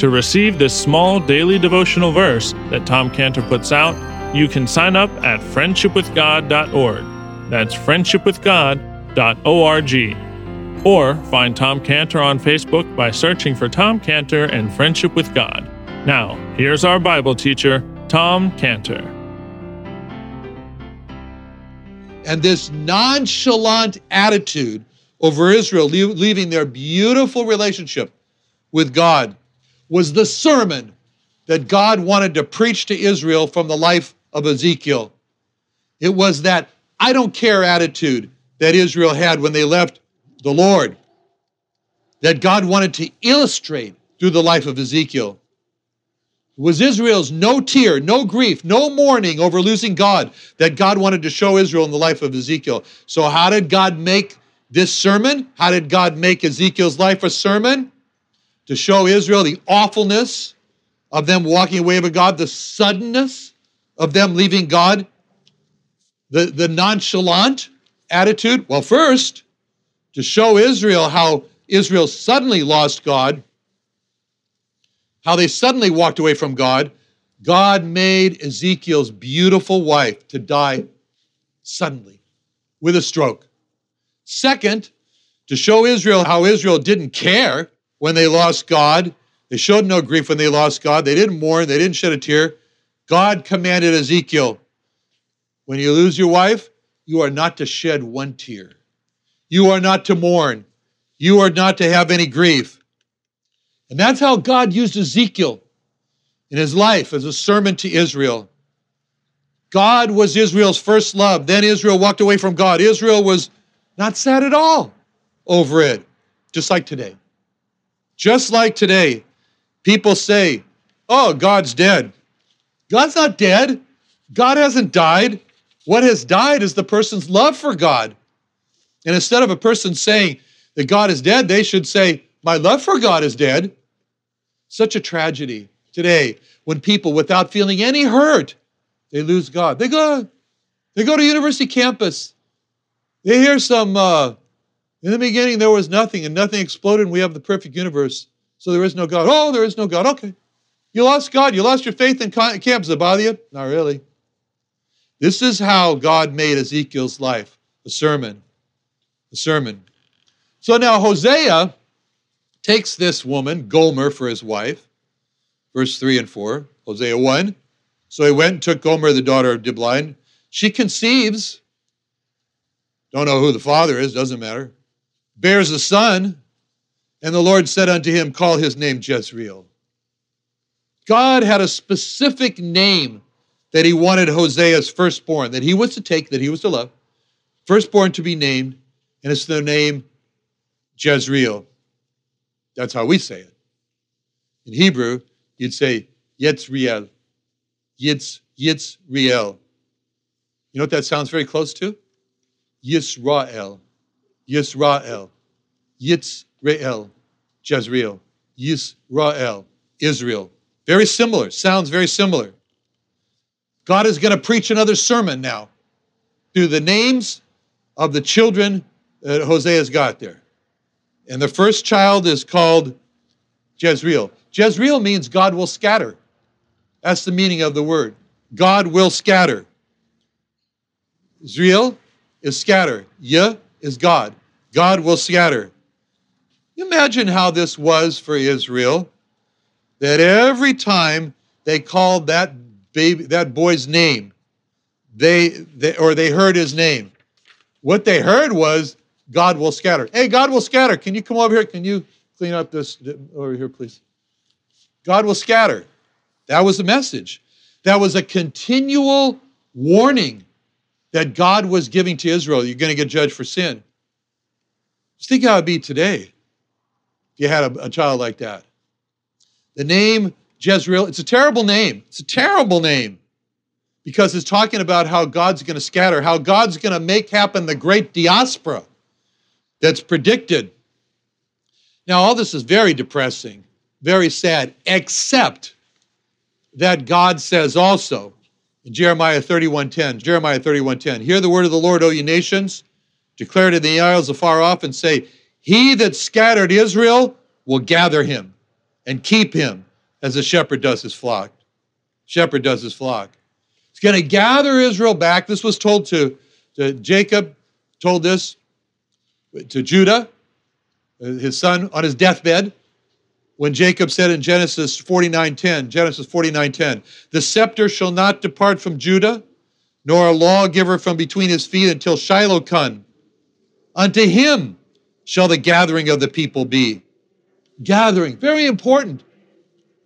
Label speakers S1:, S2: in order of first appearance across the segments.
S1: To receive this small daily devotional verse that Tom Cantor puts out, you can sign up at friendshipwithgod.org. That's friendshipwithgod.org. Or find Tom Cantor on Facebook by searching for Tom Cantor and Friendship with God. Now, here's our Bible teacher, Tom Cantor.
S2: And this nonchalant attitude over Israel, leaving their beautiful relationship with God, was the sermon that God wanted to preach to Israel from the life of Ezekiel. It was that I don't care attitude that Israel had when they left the Lord, that God wanted to illustrate through the life of Ezekiel was Israel's no tear, no grief, no mourning over losing God that God wanted to show Israel in the life of Ezekiel. So, how did God make this sermon? How did God make Ezekiel's life a sermon? To show Israel the awfulness of them walking away with God, the suddenness of them leaving God, the, the nonchalant attitude. Well, first, to show Israel how Israel suddenly lost God how they suddenly walked away from God, God made Ezekiel's beautiful wife to die suddenly with a stroke. Second, to show Israel how Israel didn't care when they lost God, they showed no grief when they lost God, they didn't mourn, they didn't shed a tear. God commanded Ezekiel, when you lose your wife, you are not to shed one tear. You are not to mourn. You are not to have any grief. And that's how God used Ezekiel in his life as a sermon to Israel. God was Israel's first love. Then Israel walked away from God. Israel was not sad at all over it, just like today. Just like today, people say, Oh, God's dead. God's not dead. God hasn't died. What has died is the person's love for God. And instead of a person saying that God is dead, they should say, My love for God is dead. Such a tragedy today when people, without feeling any hurt, they lose God. They go, they go to university campus. They hear some. Uh, in the beginning, there was nothing, and nothing exploded, and we have the perfect universe. So there is no God. Oh, there is no God. Okay, you lost God. You lost your faith in camp. Does it bother you? Not really. This is how God made Ezekiel's life a sermon. A sermon. So now Hosea takes this woman, Gomer, for his wife. Verse 3 and 4, Hosea 1. So he went and took Gomer, the daughter of Diblaim. She conceives. Don't know who the father is, doesn't matter. Bears a son. And the Lord said unto him, Call his name Jezreel. God had a specific name that he wanted Hosea's firstborn, that he was to take, that he was to love, firstborn to be named, and it's the name Jezreel. That's how we say it. In Hebrew, you'd say Yitzriel. Yitz, Yitzriel. You know what that sounds very close to? Yisrael. Yisrael. Yitzrael. Jezreel. Yisrael. Israel. Very similar. Sounds very similar. God is going to preach another sermon now. through the names of the children that Hosea's got there. And the first child is called Jezreel. Jezreel means God will scatter. That's the meaning of the word. God will scatter. Israel is scatter. Yah is God. God will scatter. Imagine how this was for Israel that every time they called that baby that boy's name, they, they or they heard his name. What they heard was God will scatter. Hey, God will scatter. Can you come over here? Can you clean up this over here, please? God will scatter. That was the message. That was a continual warning that God was giving to Israel. You're going to get judged for sin. Just think how it'd be today if you had a, a child like that. The name Jezreel, it's a terrible name. It's a terrible name because it's talking about how God's going to scatter, how God's going to make happen the great diaspora that's predicted. Now, all this is very depressing, very sad, except that God says also in Jeremiah 31:10, Jeremiah 31:10, hear the word of the Lord, O ye nations, declare to the isles afar off and say, He that scattered Israel will gather him and keep him as a shepherd does his flock. Shepherd does his flock. He's going to gather Israel back. This was told to, to Jacob, told this to Judah, uh, his son, on his deathbed. When Jacob said in Genesis 49:10, Genesis 49:10, the scepter shall not depart from Judah, nor a lawgiver from between his feet until Shiloh come Unto him shall the gathering of the people be. Gathering, very important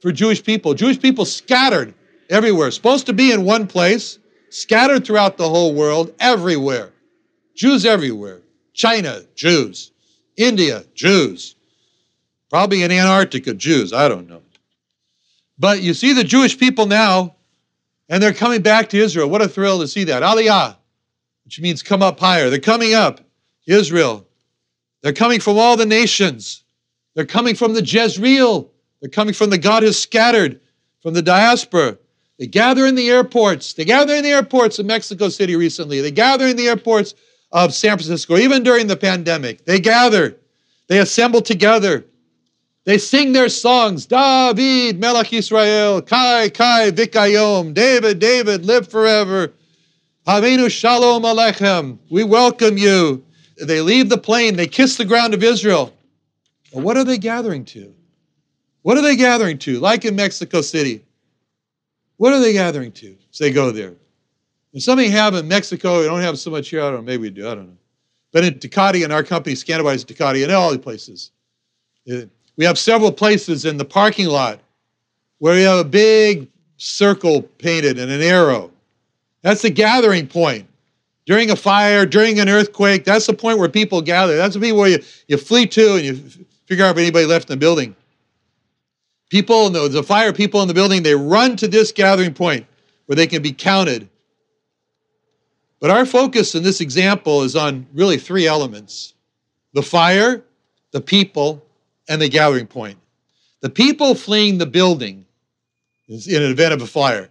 S2: for Jewish people. Jewish people scattered everywhere, supposed to be in one place, scattered throughout the whole world, everywhere. Jews everywhere. China, Jews. India, Jews. Probably in Antarctica, Jews. I don't know. But you see the Jewish people now, and they're coming back to Israel. What a thrill to see that. Aliyah, which means come up higher. They're coming up. Israel. They're coming from all the nations. They're coming from the Jezreel. They're coming from the God has scattered, from the diaspora. They gather in the airports. They gather in the airports of Mexico City recently. They gather in the airports of San Francisco, even during the pandemic. They gather. They assemble together. They sing their songs. David, Melech Israel, Kai, Kai, Vikayom. David, David, live forever. Havenu Shalom Alechem. We welcome you. They leave the plane, they kiss the ground of Israel. But what are they gathering to? What are they gathering to? Like in Mexico City. What are they gathering to as they go there? And something have in Mexico, we don't have so much here, I don't know, maybe we do, I don't know. But in Tecate, in our company, Scantibodies Tecate, and all the places. Uh, we have several places in the parking lot where we have a big circle painted and an arrow. That's the gathering point during a fire, during an earthquake. That's the point where people gather. That's the people where you, you flee to and you figure out if anybody left in the building. People, the, the fire people in the building, they run to this gathering point where they can be counted. But our focus in this example is on really three elements the fire, the people, and the gathering point. The people fleeing the building in an event of a fire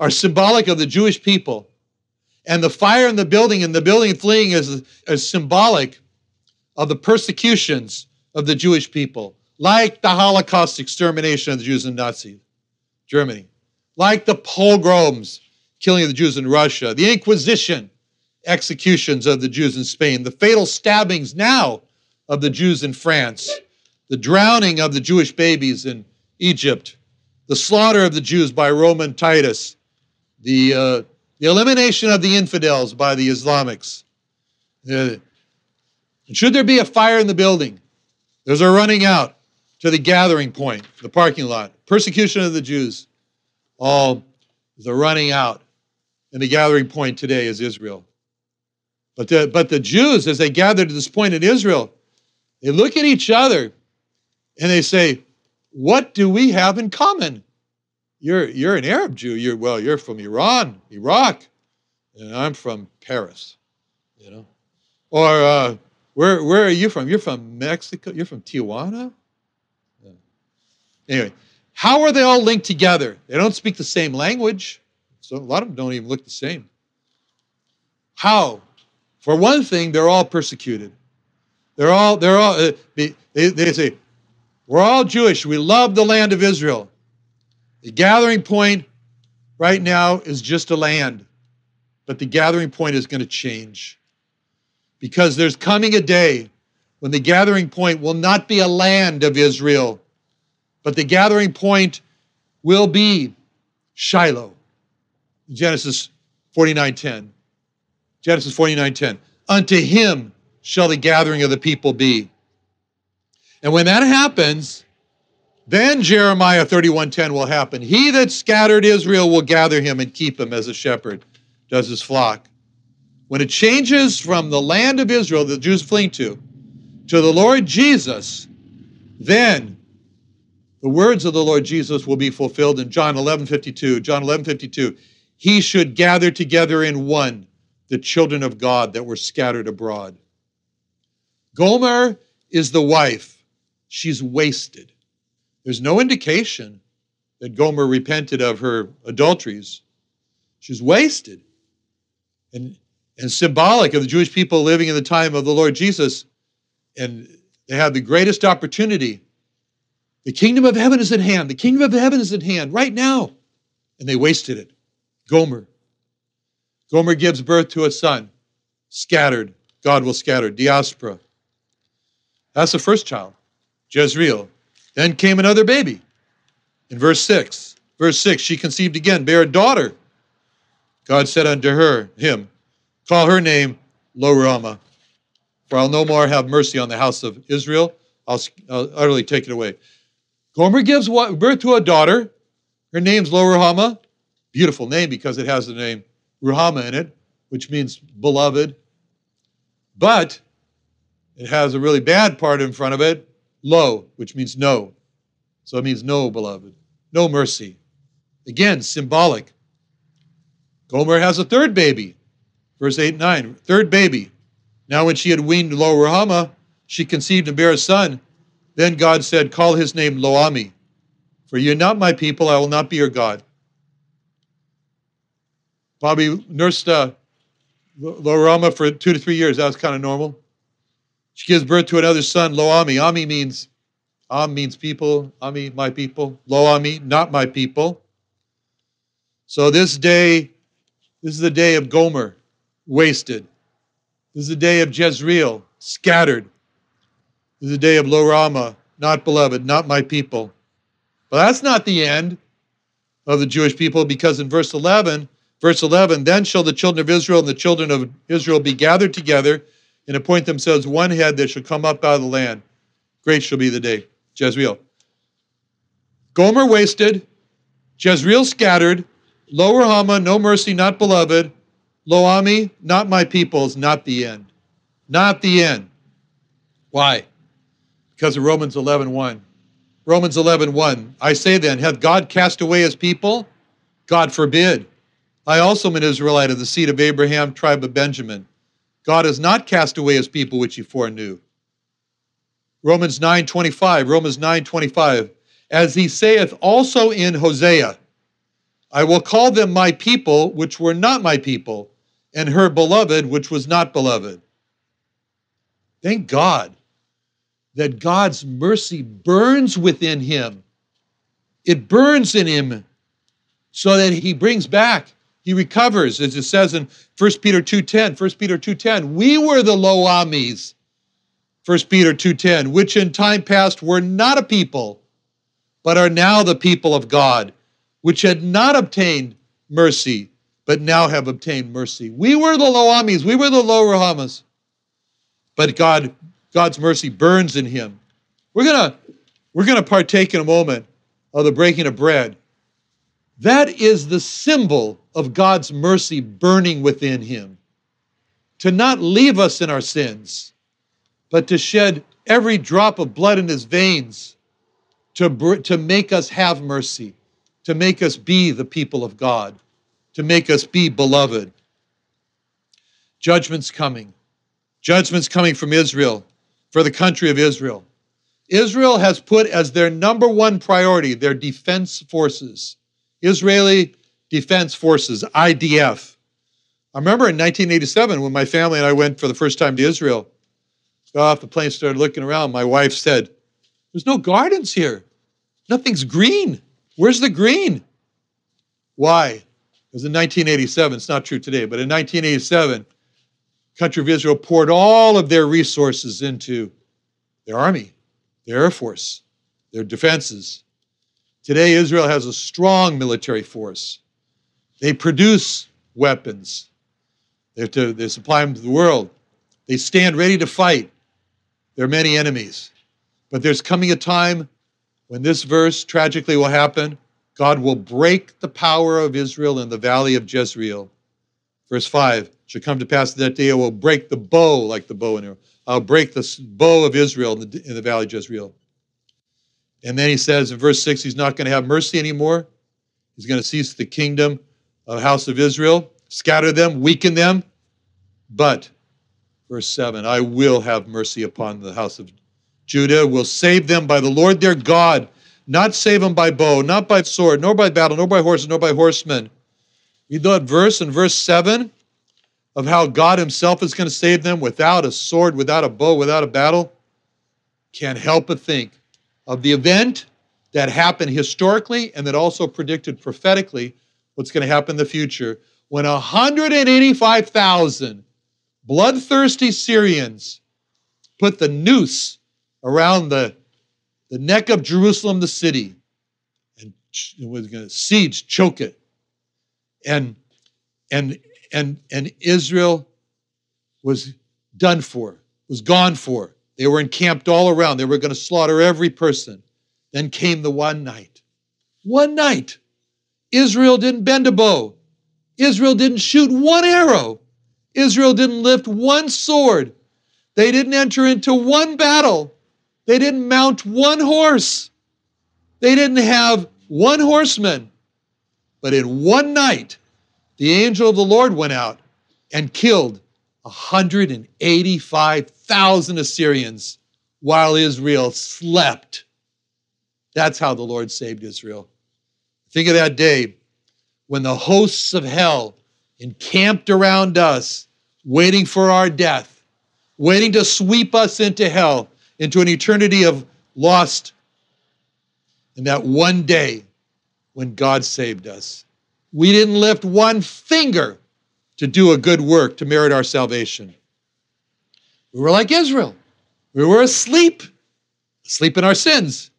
S2: are symbolic of the Jewish people and the fire in the building and the building fleeing is, is symbolic of the persecutions of the Jewish people, like the Holocaust extermination of the Jews in Nazi Germany, like the pogroms, killing of the Jews in Russia, the Inquisition, executions of the Jews in Spain, the fatal stabbings now of the Jews in France, the drowning of the Jewish babies in Egypt, the slaughter of the Jews by Roman Titus, the uh, the elimination of the infidels by the Islamics. Uh, should there be a fire in the building, there's a running out to the gathering point, the parking lot. Persecution of the Jews. All the running out. And the gathering point today is Israel. But the, but the Jews, as they gather to this point in Israel, they look at each other and they say, What do we have in common? You're you're an Arab Jew. You're well, you're from Iran, Iraq, and I'm from Paris. You know, or uh, where where are you from? You're from Mexico. You're from Tijuana. Yeah. Anyway, how are they all linked together? They don't speak the same language, so a lot of them don't even look the same. How? For one thing, they're all persecuted. They're all, they're all, uh, they, they say, we're all Jewish. We love the land of Israel. The gathering point right now is just a land, but the gathering point is going to change because there's coming a day when the gathering point will not be a land of Israel, but the gathering point will be Shiloh. Genesis 49:10. Genesis 49:10. Unto him shall the gathering of the people be. And when that happens, then Jeremiah 31:10 will happen. He that scattered Israel will gather him and keep him as a shepherd does his flock. When it changes from the land of Israel the Jews fleeing to to the Lord Jesus, then the words of the Lord Jesus will be fulfilled in John 11:52. John 11:52. He should gather together in one the children of God that were scattered abroad. Gomer is the wife. She's wasted. There's no indication that Gomer repented of her adulteries. She's wasted. And, and symbolic of the Jewish people living in the time of the Lord Jesus. And they had the greatest opportunity. The kingdom of heaven is at hand. The kingdom of heaven is at hand right now. And they wasted it. Gomer. Gomer gives birth to a son. Scattered. God will scatter. Diaspora. That's the first child, Jezreel. Then came another baby. In verse 6, verse 6, she conceived again, bare a daughter. God said unto her, him, call her name Lo for I'll no more have mercy on the house of Israel. I'll, I'll utterly take it away. Gomer gives birth to a daughter. Her name's Lo Beautiful name because it has the name Ruhama in it, which means beloved. But it has a really bad part in front of it, lo, which means no. So it means no, beloved, no mercy. Again, symbolic. Gomer has a third baby, verse 8 and 9. Third baby. Now, when she had weaned Lo Ruhamah, she conceived and bare a son. Then God said, Call his name Loami, for you are not my people, I will not be your God. Bobby nursed uh, Lo Ruhamah for two to three years. That was kind of normal. She gives birth to another son, Lo Ami. Means, Am means people. Ami, my people. Lo Ami, not my people. So this day, this is the day of Gomer, wasted. This is the day of Jezreel, scattered. This is the day of Lo Ruhamah, not beloved, not my people. But that's not the end of the Jewish people because in verse 11, verse 11, then shall the children of Israel and the children of Israel be gathered together and appoint themselves one head that shall come up out of the land. Great shall be the day. Jezreel. Gomer wasted, Jezreel scattered, Lo Ruhamah, no mercy, not beloved, Lo Ami, not my peoples, not the end. Not the end. Why? Because of Romans 11 1. Romans 11 1. I say then, hath God cast away his people? God forbid. I also am an Israelite of the seed of Abraham, tribe of Benjamin. God has not cast away his people which he foreknew. Romans 9:25, Romans 9:25, as he saith also in Hosea, I will call them my people which were not my people, and her beloved which was not beloved. Thank God that God's mercy burns within him. It burns in him so that he brings back he recovers, as it says in 1 Peter 2.10. 1 Peter 2.10, we were the Lo-Amis. 1 Peter 2.10, which in time past were not a people, but are now the people of God, which had not obtained mercy, but now have obtained mercy. We were the Lo-Amis, we were the Lo-Ruhamahs. But God, God's mercy burns in him. We're gonna, we're gonna partake in a moment of the breaking of bread. That is the symbol of God's mercy burning within him. To not leave us in our sins, but to shed every drop of blood in his veins to, to make us have mercy, to make us be the people of God, to make us be beloved. Judgment's coming. Judgment's coming from Israel, for the country of Israel. Israel has put as their number one priority their defense forces. Israeli Defense Forces, IDF, I remember in 1987 when my family and I went for the first time to Israel. Got off the plane, started looking around. My wife said, There's no gardens here. Nothing's green. Where's the green? Why? Because in 1987, it's not true today, but in 1987, country of Israel poured all of their resources into their army, their air force, their defenses. Today, Israel has a strong military force. They produce weapons. They, to, they supply them to the world. They stand ready to fight. There are many enemies. But there's coming a time when this verse tragically will happen. God will break the power of Israel in the valley of Jezreel. Verse 5 shall come to pass that day I will break the bow like the bow in arrow. I'll break the bow of Israel in the, in the valley of Jezreel. And then he says in verse 6 he's not going to have mercy anymore. He's going to cease the kingdom of house of Israel, scatter them, weaken them. But, verse 7, I will have mercy upon the house of Judah, will save them by the Lord their God, not save them by bow, not by sword, nor by battle, nor by horses, nor by horsemen. Read that verse in verse 7 of how God Himself is going to save them without a sword, without a bow, without a battle. Can't help but think of the event that happened historically and that also predicted prophetically what's going to happen in the future when 185,000 bloodthirsty Syrians put the noose around the, the neck of Jerusalem, the city, and was going to siege, choke it. And, and, and, and Israel was done for, was gone for. They were encamped all around. They were going to slaughter every person. Then came the one night. One night Israel didn't bend a bow. Israel didn't shoot one arrow. Israel didn't lift one sword. They didn't enter into one battle. They didn't mount one horse. They didn't have one horseman. But in one night, the angel of the Lord went out and killed 185,000 Assyrians while Israel slept. That's how the Lord saved Israel. Think of that day when the hosts of hell encamped around us, waiting for our death, waiting to sweep us into hell, into an eternity of lost. And that one day when God saved us, we didn't lift one finger to do a good work to merit our salvation. We were like Israel. We were asleep, asleep in our sins.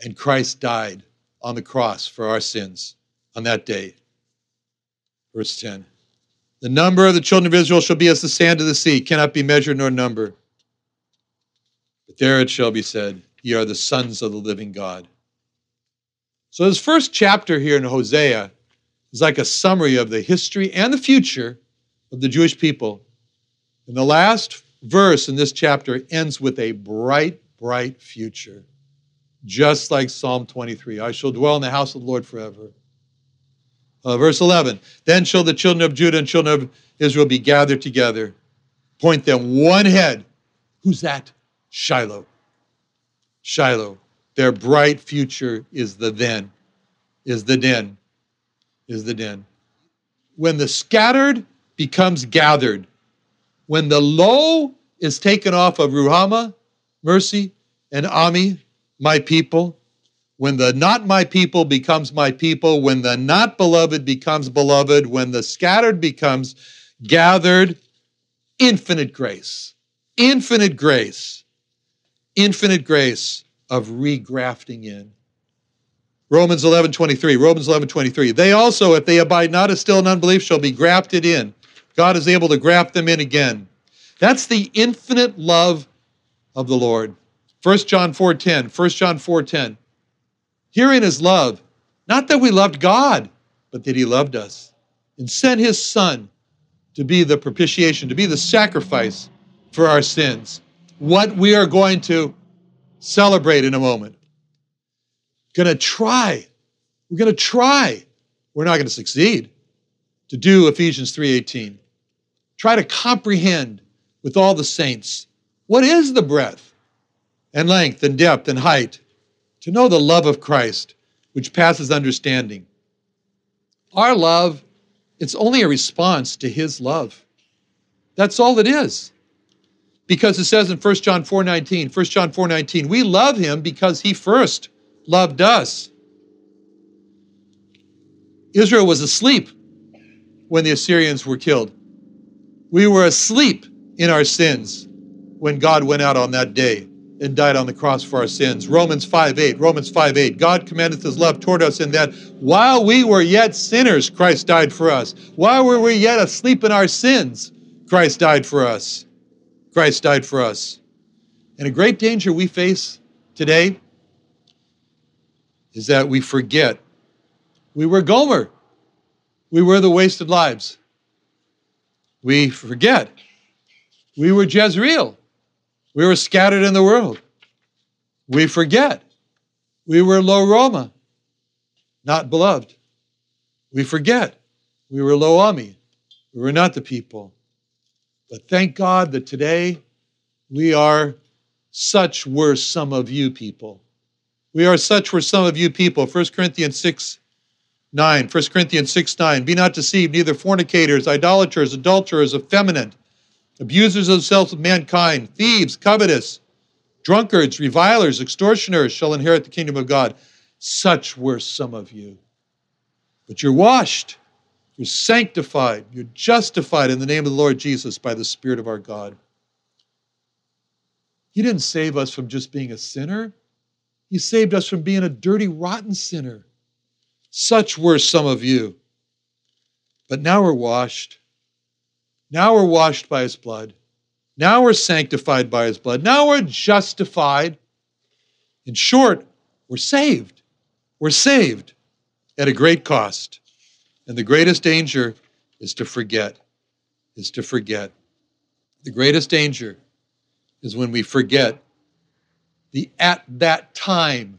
S2: And Christ died on the cross for our sins on that day. Verse 10 The number of the children of Israel shall be as the sand of the sea, cannot be measured nor numbered. But there it shall be said, Ye are the sons of the living God. So, this first chapter here in Hosea is like a summary of the history and the future of the Jewish people. And the last verse in this chapter ends with a bright, bright future just like Psalm 23. I shall dwell in the house of the Lord forever. Uh, verse 11 Then shall the children of Judah and children of Israel be gathered together, point them one head. Who's that? Shiloh. Shiloh. Their bright future is the then, is the den, is the den. When the scattered becomes gathered, when the low is taken off of Ruhamah, mercy, and Ami, my people, when the not my people becomes my people, when the not beloved becomes beloved, when the scattered becomes gathered, infinite grace, infinite grace, infinite grace of regrafting in. Romans 11, 23, Romans 11, 23. They also, if they abide not as still in unbelief, shall be grafted in. God is able to graft them in again. That's the infinite love of the Lord. 1 John 4:10, 1 John 4:10. Herein is love, not that we loved God, but that he loved us and sent his son to be the propitiation, to be the sacrifice for our sins. What we are going to celebrate in a moment. Going to try. We're going to try. We're not going to succeed to do Ephesians 3:18. Try to comprehend with all the saints what is the breadth and length and depth and height, to know the love of Christ, which passes understanding. Our love It's only a response to his love. That's all it is. Because it says in 1 John 4:19, 1 John 4:19, we love him because he first loved us. Israel was asleep when the Assyrians were killed. We were asleep in our sins when God went out on that day and died on the cross for our sins. Romans 5 8. Romans 5 8. God commandeth his love toward us in that while we were yet sinners, Christ died for us. While we were yet asleep in our sins, Christ died for us. Christ died for us. And a great danger we face today is that we forget we were Gomer. We were the wasted lives. We forget we were Jezreel. We were scattered in the world. We forget. We were Lo Ruhamah, not beloved. We forget. We were Lo Ami. We were not the people. But thank God that today we are such were some of you people. We are such were some of you people. 1 Corinthians 6 9. 1 Corinthians 6 9. Be not deceived, neither fornicators, idolaters, adulterers, effeminate abusers of themselves with mankind, thieves, covetous, drunkards, revilers, extortioners shall inherit the kingdom of God. Such were some of you. But you're washed, you're sanctified, you're justified in the name of the Lord Jesus by the Spirit of our God. He didn't save us from just being a sinner, He saved us from being a dirty, rotten sinner. Such were some of you. But now we're washed. Now we're washed by his blood. Now we're sanctified by his blood. Now we're justified. In short, we're saved. We're saved at a great cost. And the greatest danger is to forget, is to forget. The greatest danger is when we forget the at that time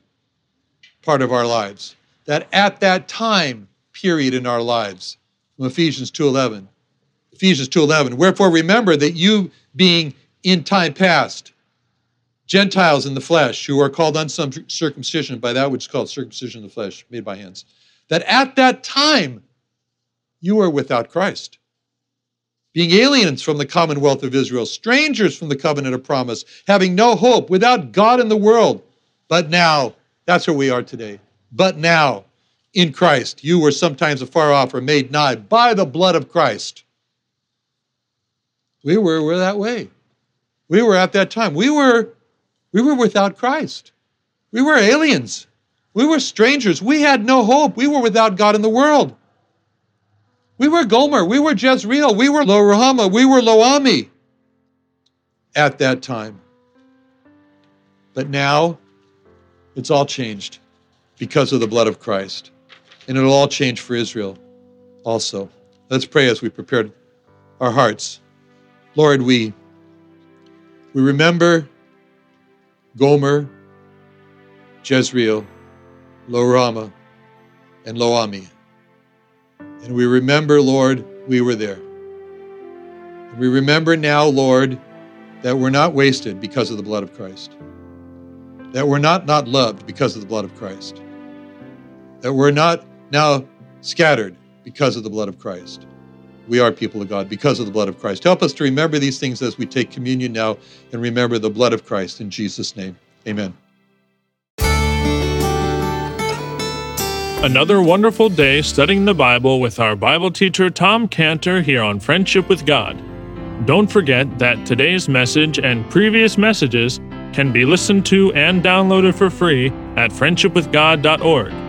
S2: part of our lives. That at that time period in our lives. From Ephesians 2:11. Ephesians 2:11. Wherefore remember that you being in time past Gentiles in the flesh who are called uncircumcision by that which is called circumcision of the flesh made by hands that at that time you were without Christ being aliens from the commonwealth of Israel strangers from the covenant of promise having no hope without God in the world but now that's where we are today but now in Christ you were sometimes afar off or made nigh by the blood of Christ we were, were that way. We were at that time. We were, we were without Christ. We were aliens. We were strangers. We had no hope. We were without God in the world. We were Gomer. We were Jezreel. We were Lo Ruhamah. We were Lo Ami at that time. But now it's all changed because of the blood of Christ. And it'll all change for Israel also. Let's pray as we prepare our hearts. Lord, we, we remember Gomer, Jezreel, Lo Ruhamah, and Lo Ami. And we remember, Lord, we were there. And we remember now, Lord, that we're not wasted because of the blood of Christ. That we're not not loved because of the blood of Christ. That we're not now scattered because of the blood of Christ we are people of God because of the blood of Christ. Help us to remember these things as we take communion now and remember the blood of Christ in Jesus' name. Amen.
S1: Another wonderful day studying the Bible with our Bible teacher Tom Cantor here on Friendship with God. Don't forget that today's message and previous messages can be listened to and downloaded for free at friendshipwithgod.org.